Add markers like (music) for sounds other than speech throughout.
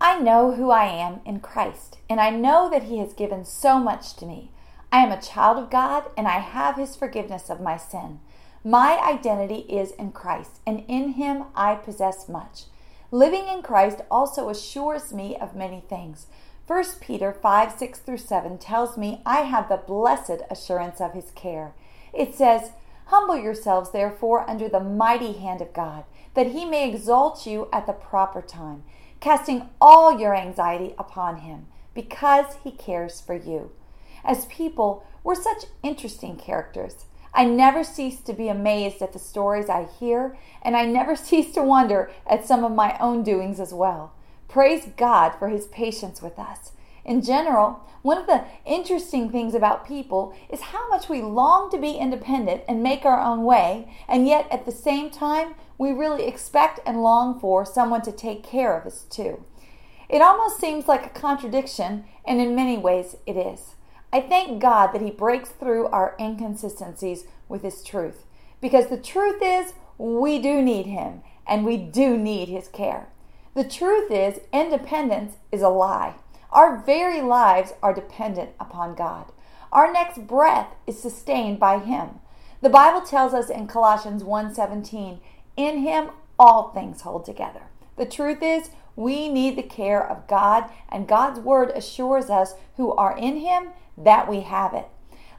I know who I am in Christ, and I know that He has given so much to me. I am a child of God, and I have His forgiveness of my sin. My identity is in Christ, and in Him I possess much. Living in Christ also assures me of many things. 1 Peter 5 6 through 7 tells me I have the blessed assurance of His care. It says, Humble yourselves, therefore, under the mighty hand of God, that He may exalt you at the proper time, casting all your anxiety upon Him, because He cares for you. As people, we're such interesting characters. I never cease to be amazed at the stories I hear, and I never (laughs) cease to wonder at some of my own doings as well. Praise God for His patience with us. In general, one of the interesting things about people is how much we long to be independent and make our own way, and yet at the same time, we really expect and long for someone to take care of us too. It almost seems like a contradiction, and in many ways it is. I thank God that He breaks through our inconsistencies with His truth. Because the truth is, we do need Him and we do need His care. The truth is, independence is a lie. Our very lives are dependent upon God. Our next breath is sustained by Him. The Bible tells us in Colossians 1:17, "In Him all things hold together." The truth is, we need the care of God, and God's word assures us who are in Him that we have it.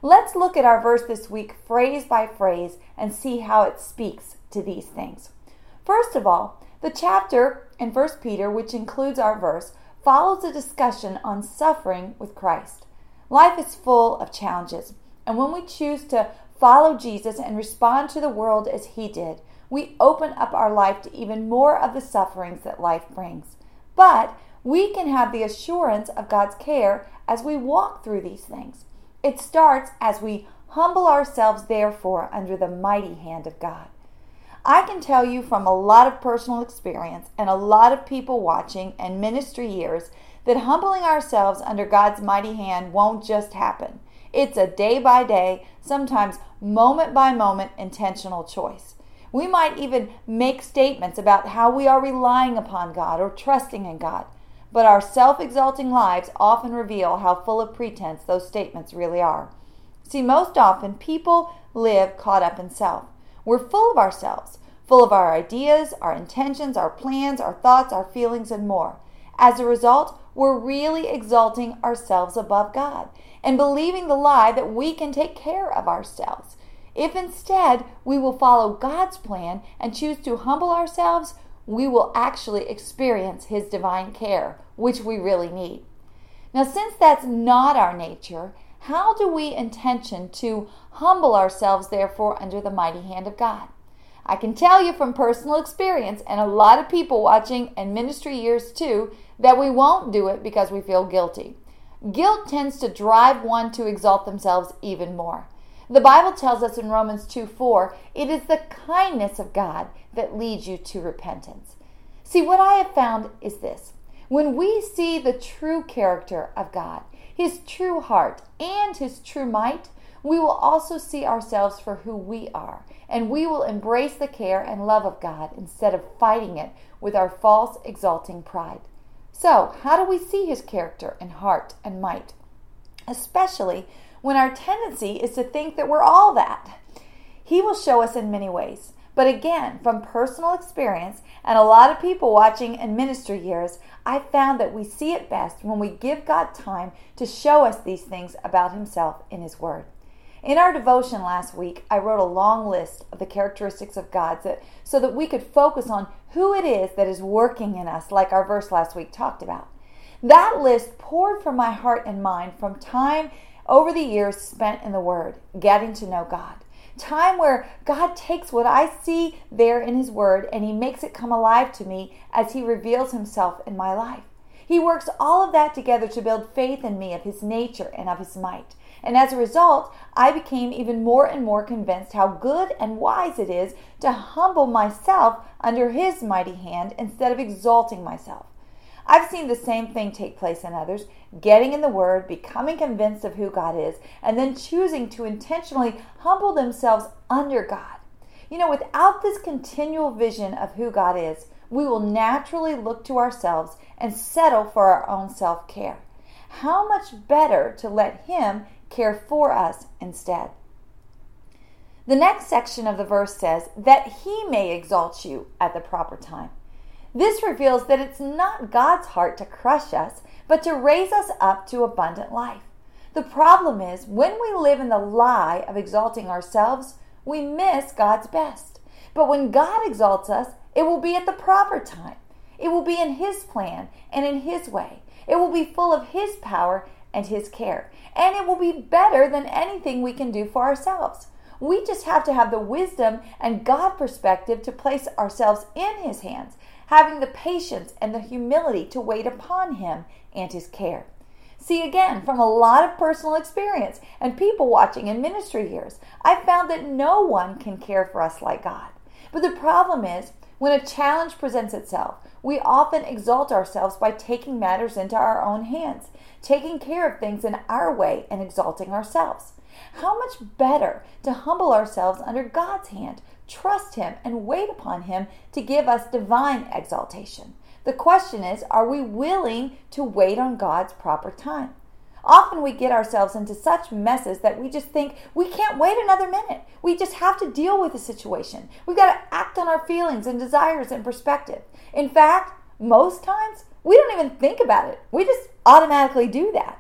Let's look at our verse this week, phrase by phrase, and see how it speaks to these things. First of all, the chapter in 1 Peter, which includes our verse, follows a discussion on suffering with Christ. Life is full of challenges, and when we choose to follow Jesus and respond to the world as he did, we open up our life to even more of the sufferings that life brings. But we can have the assurance of God's care as we walk through these things. It starts as we humble ourselves, therefore, under the mighty hand of God. I can tell you from a lot of personal experience and a lot of people watching and ministry years that humbling ourselves under God's mighty hand won't just happen. It's a day by day, sometimes moment by moment intentional choice. We might even make statements about how we are relying upon God or trusting in God, but our self exalting lives often reveal how full of pretense those statements really are. See, most often people live caught up in self. We're full of ourselves, full of our ideas, our intentions, our plans, our thoughts, our feelings, and more. As a result, we're really exalting ourselves above God and believing the lie that we can take care of ourselves. If instead we will follow God's plan and choose to humble ourselves, we will actually experience His divine care, which we really need. Now, since that's not our nature, how do we intention to humble ourselves, therefore, under the mighty hand of God? I can tell you from personal experience, and a lot of people watching and ministry years too, that we won't do it because we feel guilty. Guilt tends to drive one to exalt themselves even more. The Bible tells us in Romans 2 4, it is the kindness of God that leads you to repentance. See, what I have found is this when we see the true character of God, His true heart, and His true might, we will also see ourselves for who we are, and we will embrace the care and love of God instead of fighting it with our false, exalting pride. So, how do we see His character and heart and might? Especially when our tendency is to think that we're all that. He will show us in many ways. But again, from personal experience and a lot of people watching in ministry years, I found that we see it best when we give God time to show us these things about Himself in His Word. In our devotion last week, I wrote a long list of the characteristics of God so that we could focus on who it is that is working in us, like our verse last week talked about. That list poured from my heart and mind from time over the years spent in the Word, getting to know God. Time where God takes what I see there in His Word and He makes it come alive to me as He reveals Himself in my life. He works all of that together to build faith in me of His nature and of His might. And as a result, I became even more and more convinced how good and wise it is to humble myself under His mighty hand instead of exalting myself. I've seen the same thing take place in others getting in the Word, becoming convinced of who God is, and then choosing to intentionally humble themselves under God. You know, without this continual vision of who God is, we will naturally look to ourselves and settle for our own self care. How much better to let Him care for us instead? The next section of the verse says, that He may exalt you at the proper time. This reveals that it's not God's heart to crush us, but to raise us up to abundant life. The problem is, when we live in the lie of exalting ourselves, we miss God's best. But when God exalts us, it will be at the proper time. It will be in His plan and in His way. It will be full of His power and His care. And it will be better than anything we can do for ourselves. We just have to have the wisdom and God perspective to place ourselves in His hands, having the patience and the humility to wait upon Him and His care. See, again, from a lot of personal experience and people watching in ministry years, I've found that no one can care for us like God. But the problem is, when a challenge presents itself, we often exalt ourselves by taking matters into our own hands, taking care of things in our way and exalting ourselves. How much better to humble ourselves under God's hand, trust Him, and wait upon Him to give us divine exaltation. The question is, are we willing to wait on God's proper time? Often we get ourselves into such messes that we just think we can't wait another minute. We just have to deal with the situation. We've got to act on our feelings and desires and perspective. In fact, most times we don't even think about it. We just automatically do that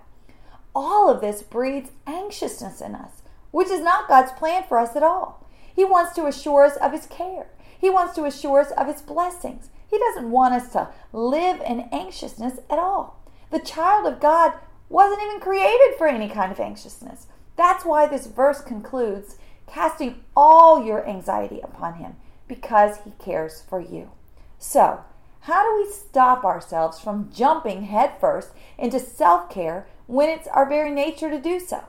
all of this breeds anxiousness in us, which is not God's plan for us at all. He wants to assure us of His care, He wants to assure us of His blessings. He doesn't want us to live in anxiousness at all. The child of God wasn't even created for any kind of anxiousness. That's why this verse concludes casting all your anxiety upon Him because He cares for you. So, how do we stop ourselves from jumping headfirst into self care when it's our very nature to do so?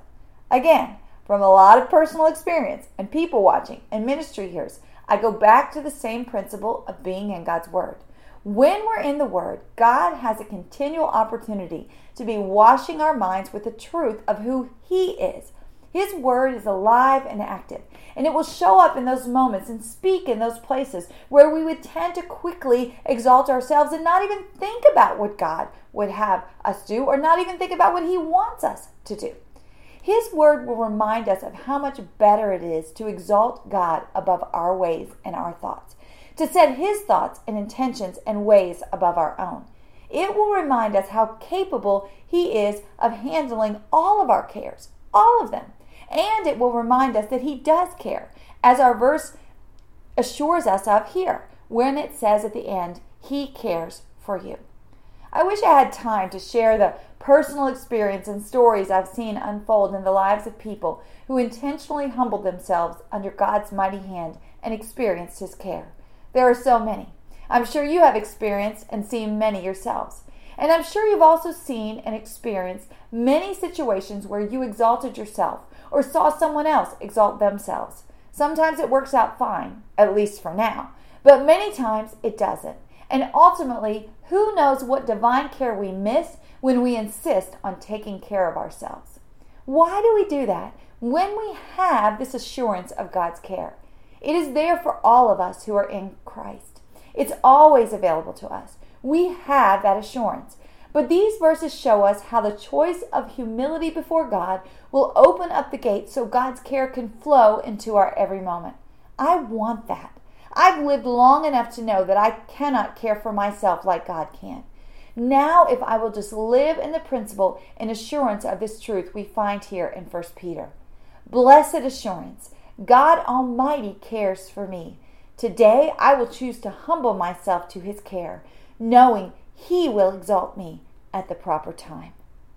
Again, from a lot of personal experience and people watching and ministry years, I go back to the same principle of being in God's Word. When we're in the Word, God has a continual opportunity to be washing our minds with the truth of who He is his word is alive and active, and it will show up in those moments and speak in those places where we would tend to quickly exalt ourselves and not even think about what God would have us do or not even think about what He wants us to do. His word will remind us of how much better it is to exalt God above our ways and our thoughts, to set His thoughts and intentions and ways above our own. It will remind us how capable He is of handling all of our cares, all of them and it will remind us that He does care, as our verse assures us of here, when it says at the end, He cares for you. I wish I had time to share the personal experience and stories I've seen unfold in the lives of people who intentionally humbled themselves under God's mighty hand and experienced His care. There are so many. I'm sure you have experienced and seen many yourselves. And I'm sure you've also seen and experienced many situations where you exalted yourself or saw someone else exalt themselves. Sometimes it works out fine, at least for now, but many times it doesn't. And ultimately, who knows what divine care we miss when we insist on taking care of ourselves? Why do we do that when we have this assurance of God's care? It is there for all of us who are in Christ. It's always available to us. We have that assurance. But these verses show us how the choice of humility before God will open up the gate so God's care can flow into our every moment. I want that. I've lived long enough to know that I cannot care for myself like God can. Now, if I will just live in the principle and assurance of this truth we find here in 1 Peter. Blessed assurance, God Almighty cares for me. Today I will choose to humble myself to his care, knowing he will exalt me at the proper time.